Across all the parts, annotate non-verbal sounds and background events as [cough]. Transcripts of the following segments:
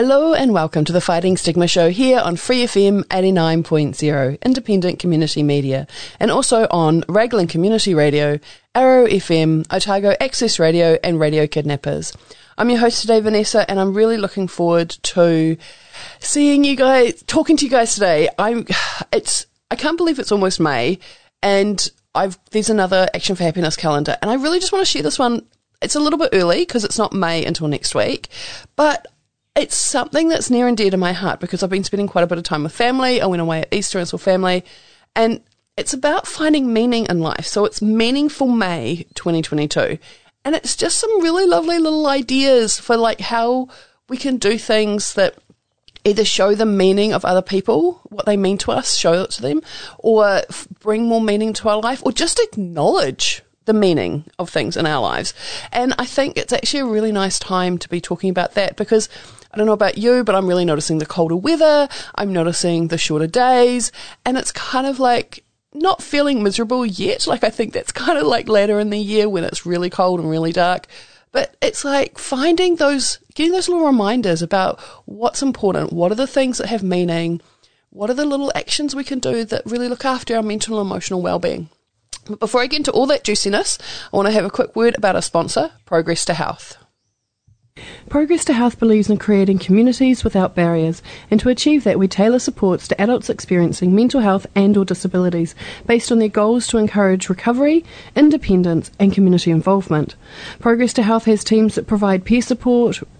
Hello and welcome to the Fighting Stigma Show here on Free FM 89.0, independent community media, and also on Raglan Community Radio, Arrow FM, Otago Access Radio, and Radio Kidnappers. I'm your host today, Vanessa, and I'm really looking forward to seeing you guys, talking to you guys today. I'm, it's, I can't believe it's almost May, and I've, there's another Action for Happiness calendar, and I really just want to share this one. It's a little bit early because it's not May until next week, but it's something that's near and dear to my heart because I've been spending quite a bit of time with family. I went away at Easter and saw family, and it's about finding meaning in life. So it's Meaningful May 2022. And it's just some really lovely little ideas for like how we can do things that either show the meaning of other people, what they mean to us, show it to them, or bring more meaning to our life, or just acknowledge the meaning of things in our lives. And I think it's actually a really nice time to be talking about that because I don't know about you, but I'm really noticing the colder weather. I'm noticing the shorter days. And it's kind of like not feeling miserable yet. Like I think that's kind of like later in the year when it's really cold and really dark. But it's like finding those, getting those little reminders about what's important. What are the things that have meaning? What are the little actions we can do that really look after our mental and emotional well-being? But before I get into all that juiciness, I want to have a quick word about our sponsor, Progress to Health. Progress to Health believes in creating communities without barriers, and to achieve that, we tailor supports to adults experiencing mental health and/or disabilities, based on their goals to encourage recovery, independence, and community involvement. Progress to Health has teams that provide peer support,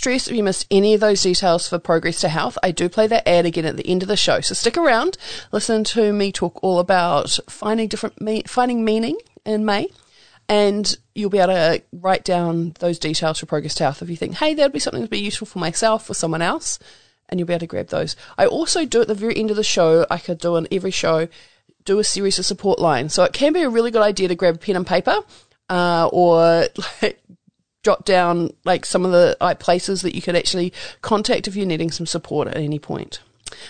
stress if you missed any of those details for Progress to Health, I do play that ad again at the end of the show. So stick around, listen to me talk all about finding different me- finding meaning in May, and you'll be able to write down those details for Progress to Health if you think, hey, that'd be something that'd be useful for myself or someone else, and you'll be able to grab those. I also do at the very end of the show, I could do on every show, do a series of support lines. So it can be a really good idea to grab a pen and paper. Uh, or like, [laughs] jot down like some of the like, places that you could actually contact if you're needing some support at any point.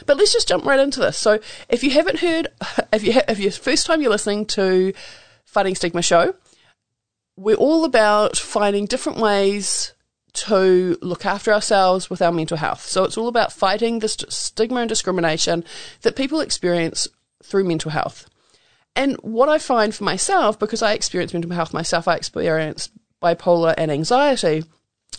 But let's just jump right into this. So, if you haven't heard, [laughs] if you ha- if your first time you're listening to Fighting Stigma Show, we're all about finding different ways to look after ourselves with our mental health. So it's all about fighting the st- stigma and discrimination that people experience through mental health. And what I find for myself, because I experience mental health myself, I experience bipolar and anxiety,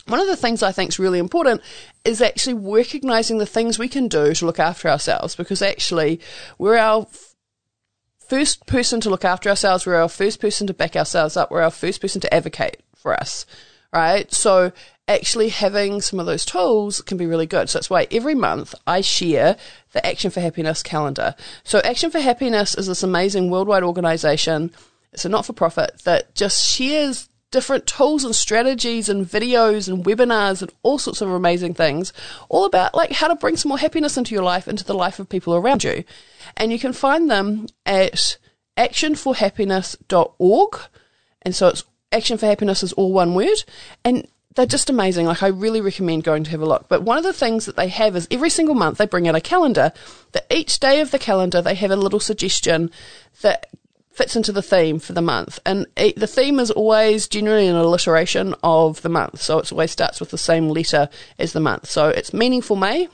one of the things I think is really important is actually recognizing the things we can do to look after ourselves because actually we're our first person to look after ourselves, we're our first person to back ourselves up, we're our first person to advocate for us, right? So actually having some of those tools can be really good. So that's why every month I share the Action for Happiness calendar. So Action for Happiness is this amazing worldwide organization. It's a not for profit that just shares different tools and strategies and videos and webinars and all sorts of amazing things, all about like how to bring some more happiness into your life, into the life of people around you. And you can find them at actionforhappiness.org. And so it's Action for Happiness is all one word. And they're just amazing. Like I really recommend going to have a look. But one of the things that they have is every single month they bring out a calendar that each day of the calendar they have a little suggestion that fits into the theme for the month. And it, the theme is always generally an alliteration of the month. So it always starts with the same letter as the month. So it's meaningful May.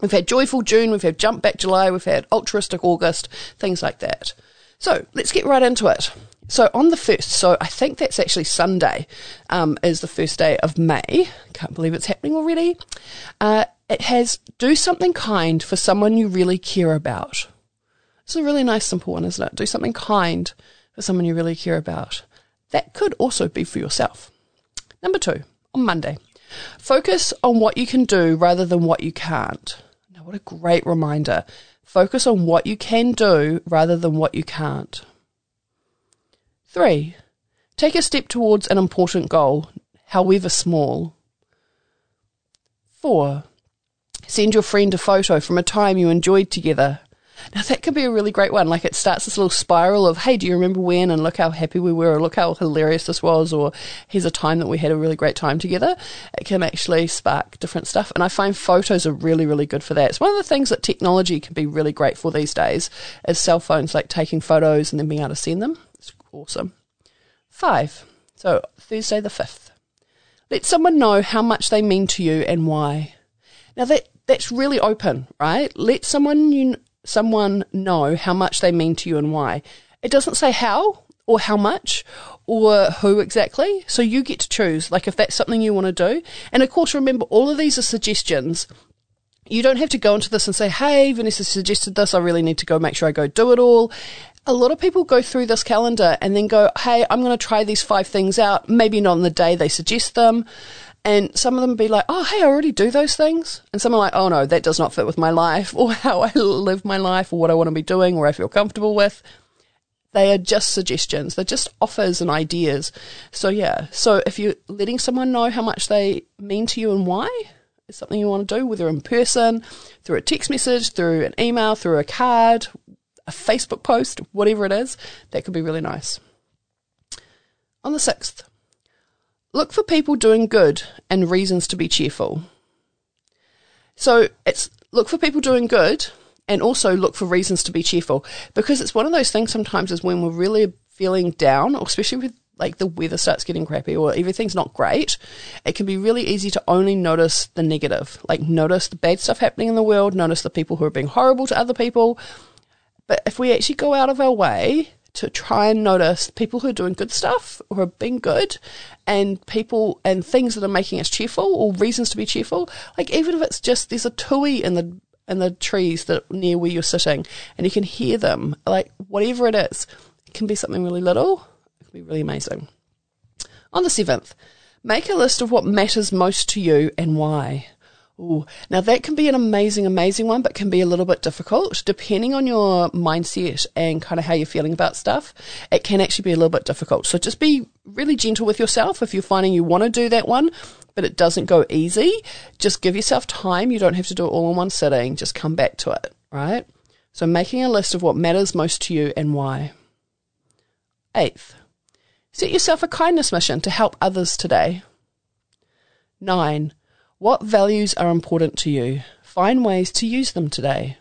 We've had joyful June. We've had jump back July. We've had altruistic August, things like that. So let's get right into it. So on the first, so I think that's actually Sunday, um, is the first day of May. Can't believe it's happening already. Uh, it has do something kind for someone you really care about. It's a really nice, simple one, isn't it? Do something kind for someone you really care about. That could also be for yourself. Number two, on Monday, focus on what you can do rather than what you can't. Now, what a great reminder. Focus on what you can do rather than what you can't. Three, take a step towards an important goal, however small. Four, send your friend a photo from a time you enjoyed together. Now that could be a really great one. Like it starts this little spiral of, hey, do you remember when? And look how happy we were, or look how hilarious this was, or here's a time that we had a really great time together. It can actually spark different stuff. And I find photos are really, really good for that. It's one of the things that technology can be really great for these days is cell phones, like taking photos and then being able to send them. It's awesome. Five. So Thursday the 5th. Let someone know how much they mean to you and why. Now that that's really open, right? Let someone you someone know how much they mean to you and why. It doesn't say how or how much or who exactly. So you get to choose, like if that's something you want to do. And of course, remember, all of these are suggestions. You don't have to go into this and say, hey, Vanessa suggested this. I really need to go make sure I go do it all. A lot of people go through this calendar and then go, hey, I'm going to try these five things out. Maybe not on the day they suggest them. And some of them be like, oh, hey, I already do those things. And some are like, oh, no, that does not fit with my life [laughs] or how I live my life or what I want to be doing or I feel comfortable with. They are just suggestions. They're just offers and ideas. So, yeah. So, if you're letting someone know how much they mean to you and why, it's something you want to do, whether in person, through a text message, through an email, through a card, a Facebook post, whatever it is, that could be really nice. On the 6th, look for people doing good and reasons to be cheerful. So it's look for people doing good and also look for reasons to be cheerful because it's one of those things sometimes is when we're really feeling down, or especially with like the weather starts getting crappy or everything's not great, it can be really easy to only notice the negative. Like notice the bad stuff happening in the world, notice the people who are being horrible to other people. But if we actually go out of our way to try and notice people who are doing good stuff, or are being good, and people and things that are making us cheerful or reasons to be cheerful. Like even if it's just there's a tui in the in the trees that near where you're sitting, and you can hear them. Like whatever it is, it can be something really little. It can be really amazing. On the seventh, make a list of what matters most to you and why. Ooh, now that can be an amazing, amazing one, but can be a little bit difficult depending on your mindset and kind of how you're feeling about stuff. It can actually be a little bit difficult. So just be really gentle with yourself if you're finding you want to do that one, but it doesn't go easy. Just give yourself time. You don't have to do it all in one sitting. Just come back to it, right? So making a list of what matters most to you and why. Eighth, set yourself a kindness mission to help others today. Nine, what values are important to you? Find ways to use them today.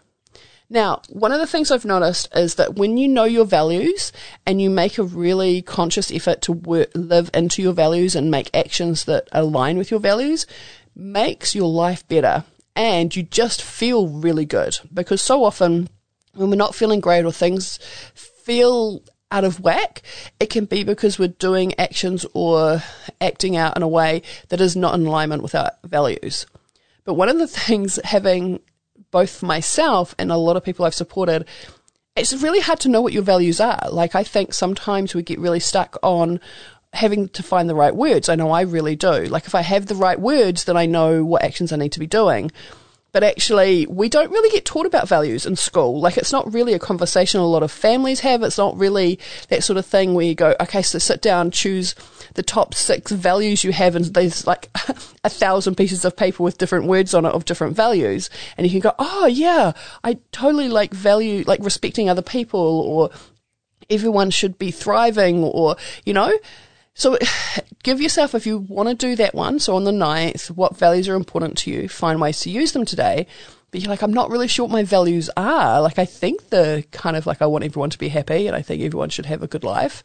Now, one of the things I've noticed is that when you know your values and you make a really conscious effort to work, live into your values and make actions that align with your values, makes your life better and you just feel really good because so often when we're not feeling great or things feel out of whack, it can be because we're doing actions or acting out in a way that is not in alignment with our values. But one of the things having both myself and a lot of people I've supported, it's really hard to know what your values are. Like I think sometimes we get really stuck on having to find the right words. I know I really do. Like if I have the right words, then I know what actions I need to be doing. But actually, we don't really get taught about values in school. Like, it's not really a conversation a lot of families have. It's not really that sort of thing where you go, okay, so sit down, choose the top six values you have, and there's like [laughs] a thousand pieces of paper with different words on it of different values. And you can go, oh, yeah, I totally like value, like respecting other people, or everyone should be thriving, or, you know, so [sighs] give yourself, if you want to do that one, so on the 9th, what values are important to you, find ways to use them today. But you're like, I'm not really sure what my values are. Like, I think the kind of like, I want everyone to be happy and I think everyone should have a good life.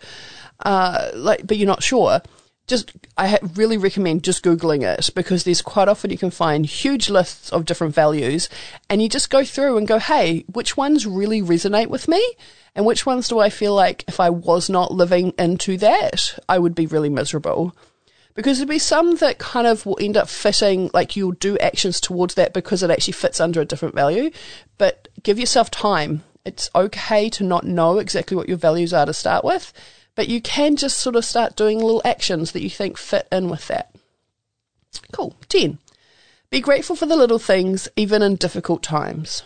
Uh, like, but you're not sure just I really recommend just googling it because there's quite often you can find huge lists of different values and you just go through and go hey which ones really resonate with me and which ones do I feel like if I was not living into that I would be really miserable? Because there'll be some that kind of will end up fitting like you'll do actions towards that because it actually fits under a different value but give yourself time. It's okay to not know exactly what your values are to start with but you can just sort of start doing little actions that you think fit in with that. Cool. 10. Be grateful for the little things, even in difficult times.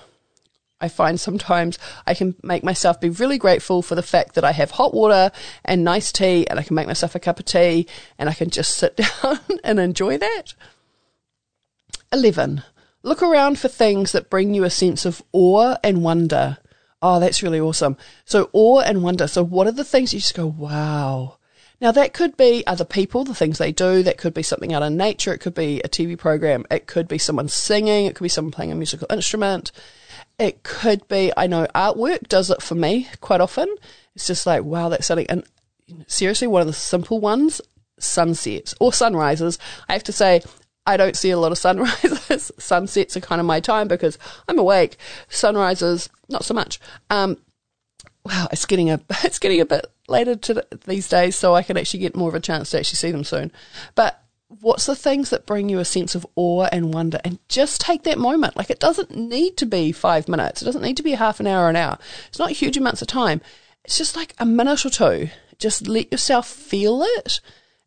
I find sometimes I can make myself be really grateful for the fact that I have hot water and nice tea, and I can make myself a cup of tea, and I can just sit [laughs] down and enjoy that. 11. Look around for things that bring you a sense of awe and wonder. Oh, that's really awesome. So awe and wonder. So what are the things you just go, wow. Now that could be other people, the things they do. That could be something out in nature. It could be a TV program. It could be someone singing. It could be someone playing a musical instrument. It could be, I know artwork does it for me quite often. It's just like, wow, that's something. And seriously, one of the simple ones, sunsets or sunrises. I have to say, I don't see a lot of sunrises. [laughs] Sunsets are kind of my time because I'm awake. Sunrises, not so much. Um, wow, it's getting a [laughs] it's getting a bit later to these days, so I can actually get more of a chance to actually see them soon. But what's the things that bring you a sense of awe and wonder and just take that moment like it doesn't need to be five minutes it doesn't need to be half an hour an hour it's not huge amounts of time it's just like a minute or two just let yourself feel it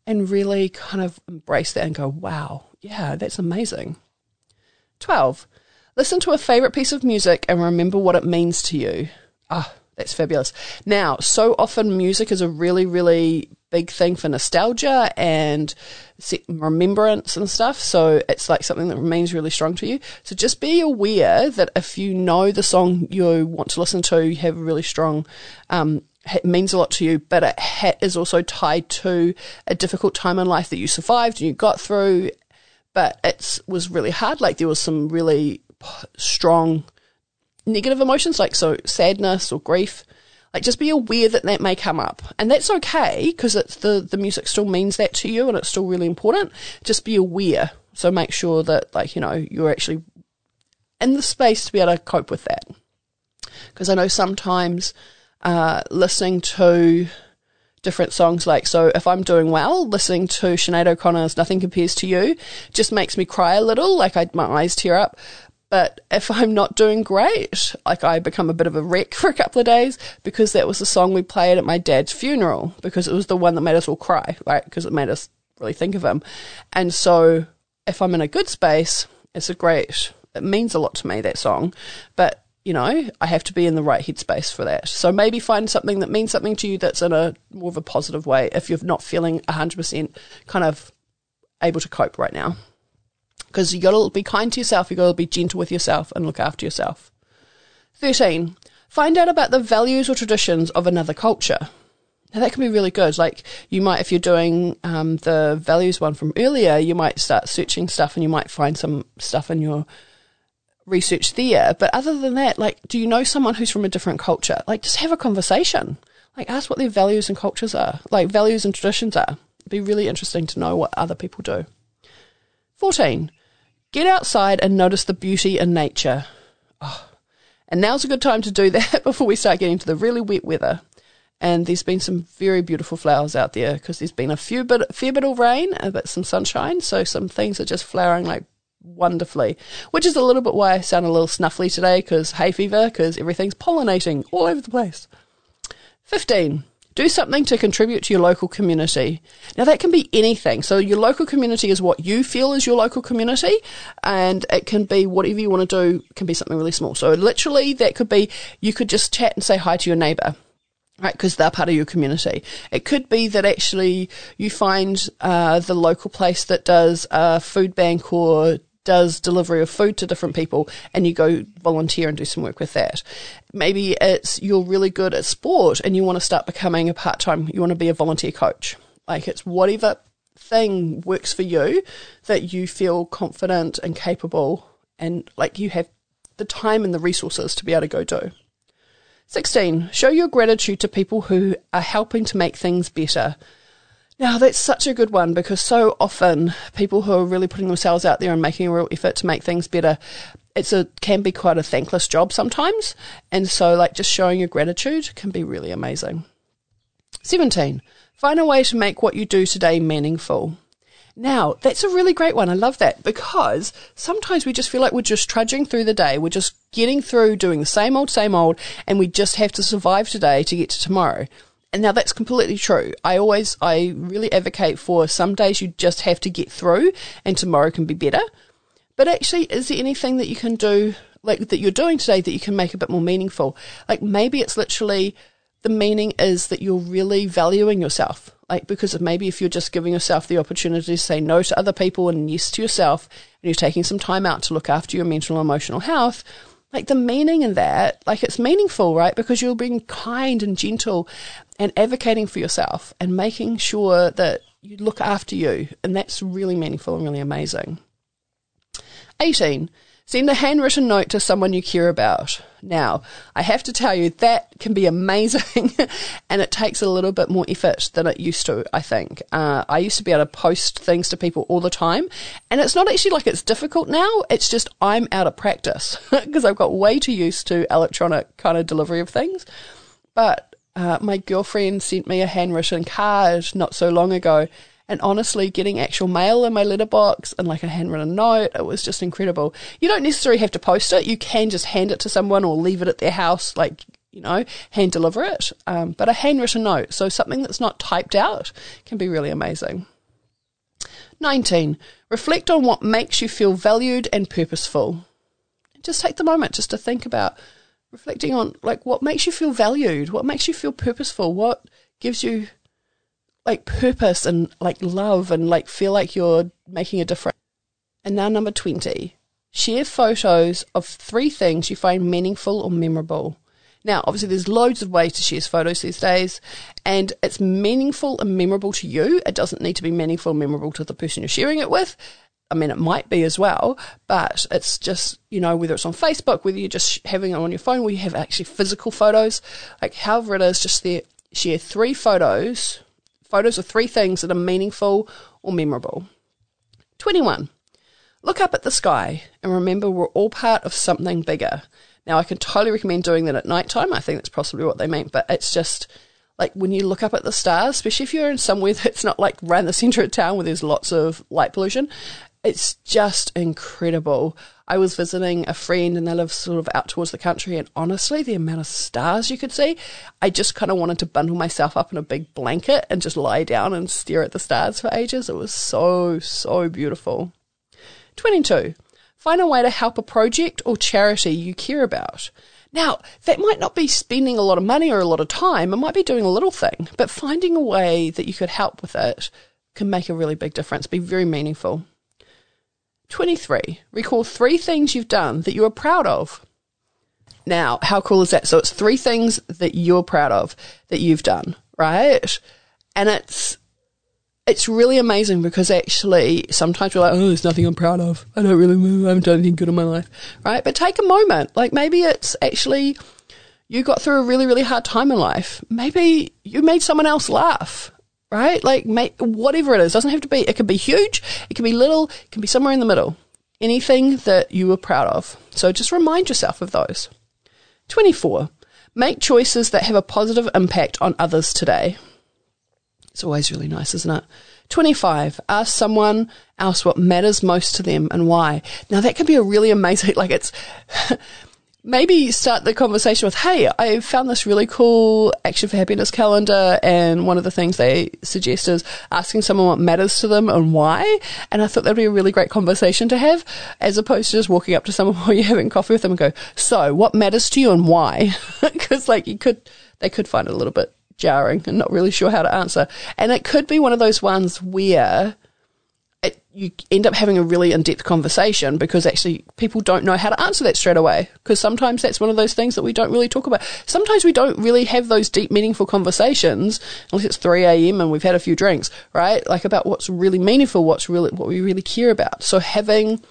and really kind of embrace that and go wow yeah, that's amazing. 12. Listen to a favourite piece of music and remember what it means to you. Ah, that's fabulous. Now, so often music is a really, really big thing for nostalgia and remembrance and stuff. So it's like something that remains really strong to you. So just be aware that if you know the song you want to listen to, you have a really strong um, it means a lot to you, but it is also tied to a difficult time in life that you survived and you got through, but it was really hard. Like there was some really strong negative emotions, like so sadness or grief. Like just be aware that that may come up, and that's okay because it's the the music still means that to you, and it's still really important. Just be aware. So make sure that like you know you're actually in the space to be able to cope with that. Because I know sometimes uh, listening to different songs like so if i'm doing well listening to Sinead o'connor's nothing compares to you just makes me cry a little like I, my eyes tear up. But if i'm not doing great like i become a bit of a wreck [laughs] for a couple of days because that was the song we played at my dad's funeral because it was the one that made us all cry right? Because it made us really think of him. And so if i'm in a good space it's a great it means a lot to me that song. But you know, I have to be in the right headspace for that. So maybe find something that means something to you that's in a more of a positive way if you're not feeling 100% kind of able to cope right now. Because you got to be kind to yourself, you got to be gentle with yourself and look after yourself. 13. Find out about the values or traditions of another culture. Now that can be really good. Like you might, if you're doing um, the values one from earlier, you might start searching stuff and you might find some stuff in your research there. But other than that, like, do you know someone who's from a different culture? Like, just have a conversation. Like, ask what their values and cultures are, like, values and traditions are. It'd be really interesting to know what other people do. 14. Get outside and notice the beauty in nature. Oh, and now's a good time to do [laughs] that before we start getting to the really wet weather. And there's been some very beautiful flowers out there because there's been a few bit, fair bit of rain, uh, but some sunshine. So some things are just flowering like wonderfully, which is a little bit why I sound a little snuffly today because hay fever, because everything's pollinating all over the place. 15. Do something to contribute to your local community. Now, that can be anything. So, your local community is what you feel is your local community, and it can be whatever you want to do, it can be something really small. So, literally, that could be you could just chat and say hi to your neighbor right? Because they're part of your community. It could be that actually you find uh, the local place that does a food bank or does delivery of food to different people and you go volunteer and do some work with that. Maybe it's you're really good at sport and you want to start becoming a part time, you want to be a volunteer coach. Like it's whatever thing works for you that you feel confident and capable and like you have the time and the resources to be able to go do. 16. Show your gratitude to people who are helping to make things better. Now, that's such a good one because so often people who are really putting themselves out there and making a real effort to make things better, it's a can be quite a thankless job sometimes. And so, like, just showing your gratitude can be really amazing. 17. Find a way to make what you do today meaningful. Now, that's a really great one. I love that because sometimes we just feel like we're just trudging through the day. We're just getting through doing the same old, same old, and we just have to survive today to get to tomorrow. And now that's completely true. I always, I really advocate for some days you just have to get through and tomorrow can be better. But actually, is there anything that you can do, like that you're doing today that you can make a bit more meaningful? Like maybe it's literally the meaning is that you're really valuing yourself. Like, because maybe if you're just giving yourself the opportunity to say no to other people and yes to yourself, and you're taking some time out to look after your mental and emotional health, like the meaning in that, like it's meaningful, right? Because you're being kind and gentle and advocating for yourself and making sure that you look after you. And that's really meaningful and really amazing. 18. Send a handwritten note to someone you care about. Now, I have to tell you, that can be amazing [laughs] and it takes a little bit more effort than it used to, I think. Uh, I used to be able to post things to people all the time and it's not actually like it's difficult now, it's just I'm out of practice [laughs] because I've got way too used to electronic kind of delivery of things. But uh, my girlfriend sent me a handwritten card not so long ago and honestly, getting actual mail in my letterbox and like a handwritten note, it was just incredible. You don't necessarily have to post it. You can just hand it to someone or leave it at their house, like, you know, hand deliver it. Um, but a handwritten note, so something that's not typed out, can be really amazing. 19. Reflect on what makes you feel valued and purposeful. Just take the moment just to think about reflecting on like what makes you feel valued, what makes you feel purposeful, what gives you like purpose and like love and like feel like you're making a difference. And now number 20, share photos of three things you find meaningful or memorable. Now, obviously, there's loads of ways to share photos these days, and it's meaningful and memorable to you. It doesn't need to be meaningful and memorable to the person you're sharing it with. I mean, it might be as well, but it's just, you know, whether it's on Facebook, whether you're just having it on your phone, where you have actually physical photos, like however it is, just there, share three photos Photos of three things that are meaningful or memorable. 21. Look up at the sky and remember we're all part of something bigger. Now, I can totally recommend doing that at night time. I think that's possibly what they meant, but it's just like when you look up at the stars, especially if you're in somewhere [laughs] that's not like around the center of town where there's lots of light pollution, it's just incredible. I was visiting a friend and they live sort of out towards the country, and honestly, the amount of stars you could see, I just kind of wanted to bundle myself up in a big blanket and just lie down and stare at the stars for ages. It was so, so beautiful. 22. Find a way to help a project or charity you care about. Now, that might not be spending a lot of money or a lot of time, it might be doing a little thing, but finding a way that you could help with it can make a really big difference, be very meaningful. 23. Recall three things you've done that you are proud of. Now, how cool is that? So it's three things that you're proud of that you've done, right? And it's it's really amazing because actually sometimes we're like, oh, there's nothing I'm proud of. I don't really move. I haven't done anything good in my life, right? But take a moment. Like maybe it's actually you got through a really, really hard time in life. Maybe you made someone else laugh right? Like, whatever it is, doesn't have to be, it can be huge, it can be little, it can be somewhere in the middle. Anything that you are proud of. So just remind yourself of those. 24. Make choices that have a positive impact on others today. It's always really nice, isn't it? 25. Ask someone else what matters most to them and why. Now that can be a really amazing, [laughs] like it's, [laughs] maybe start the conversation with, Hey, I found this really cool Action for Happiness calendar. And one of the things they suggest is asking someone what matters to them and why. And I thought that'd be a really great conversation to have as opposed to just walking up to someone [laughs] while you're having coffee with them and go, so what matters to you and why? [laughs] Cause like you could, they could find it a little bit jarring and not really sure how to answer. And it could be one of those ones where you end up having a really in-depth conversation because actually people don't know how to answer that straight away because sometimes that's one of those things that we don't really talk about. Sometimes we don't really have those deep meaningful conversations unless it's 3 a.m and we've had a few drinks right? Like about what's really meaningful what's really what we really care about. So having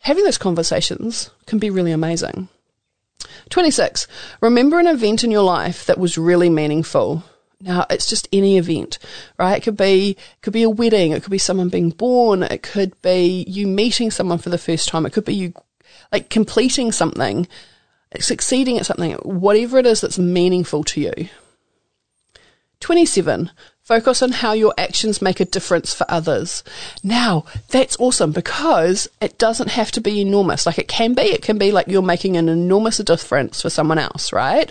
having those conversations can be really amazing. 26 remember an event in your life that was really meaningful now it's just any event, right? It could be it could be a wedding, it could be someone being born, it could be you meeting someone for the first time, it could be you like completing something, succeeding at something, whatever it is that's meaningful to you. 27. Focus on how your actions make a difference for others. Now, that's awesome because it doesn't have to be enormous. Like it can be, it can be like you're making an enormous difference for someone else, right?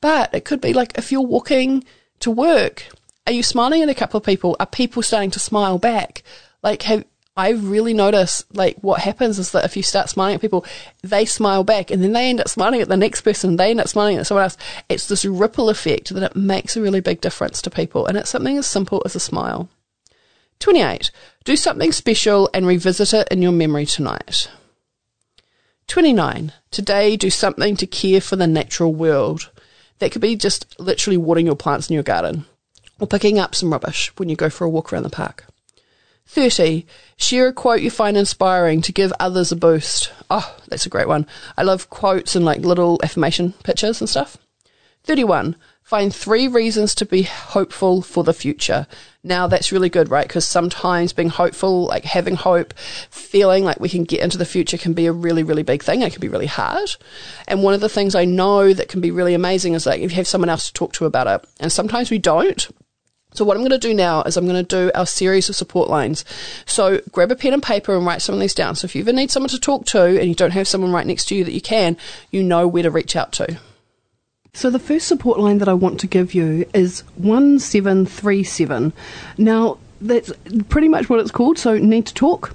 But it could be like if you're walking to work, are you smiling at a couple of people? Are people starting to smile back? Like, have, I really notice like what happens is that if you start smiling at people, they smile back and then they end up smiling at the next person, they end up smiling at someone else. It's this ripple effect that it makes a really big difference to people. And it's something as simple as a smile. 28. Do something special and revisit it in your memory tonight. 29. Today, do something to care for the natural world. That could be just literally watering your plants in your garden or picking up some rubbish when you go for a walk around the park. 30. Share a quote you find inspiring to give others a boost. Oh, that's a great one. I love quotes and like little affirmation pictures and stuff. 31. Find three reasons to be hopeful for the future. Now that's really good, right? Because sometimes being hopeful, like having hope, feeling like we can get into the future can be a really, really big thing. It can be really hard. And one of the things I know that can be really amazing is like if you have someone else to talk to about it. And sometimes we don't. So what I'm going to do now is I'm going to do our series of support lines. So grab a pen and paper and write some of these down. So if you ever need someone to talk to and you don't have someone right next to you that you can, you know where to reach out to. So the first support line that I want to give you is 1737. Now, that's pretty much what it's called, so need to talk.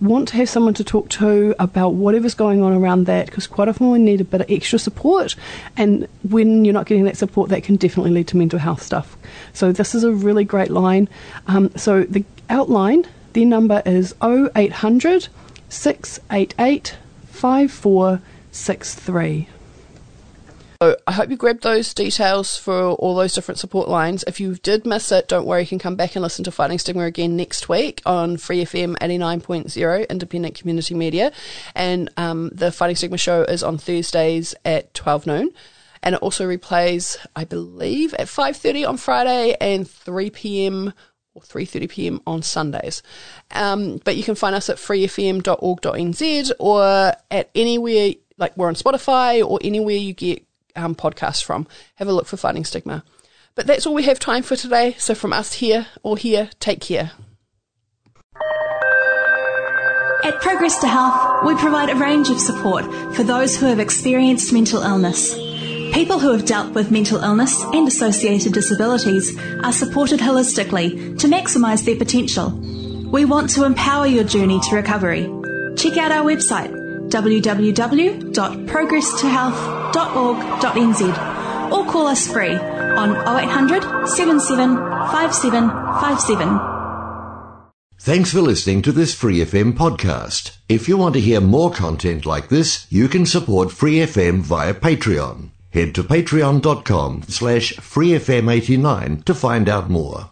want to have someone to talk to about whatever's going on around that because quite often we need a bit of extra support and when you're not getting that support that can definitely lead to mental health stuff. So this is a really great line. Um, so the outline the number is 0800 688 5463 so I hope you grabbed those details for all those different support lines. If you did miss it, don't worry, you can come back and listen to Fighting Stigma again next week on Free FM 89.0, independent community media. And um, the Fighting Stigma show is on Thursdays at 12 noon. And it also replays, I believe, at 5.30 on Friday and 3 p.m. or 3.30 p.m. on Sundays. Um, but you can find us at freefm.org.nz or at anywhere, like we're on Spotify or anywhere you get um, podcast from. Have a look for Fighting Stigma. But that's all we have time for today. So from us here or here, take care. At Progress to Health, we provide a range of support for those who have experienced mental illness. People who have dealt with mental illness and associated disabilities are supported holistically to maximise their potential. We want to empower your journey to recovery. Check out our website www.progresstohealth.org.nz or call us free on 0800 77 5757. Thanks for listening to this Free FM podcast. If you want to hear more content like this, you can support Free FM via Patreon. Head to patreon.com slash freefm89 to find out more.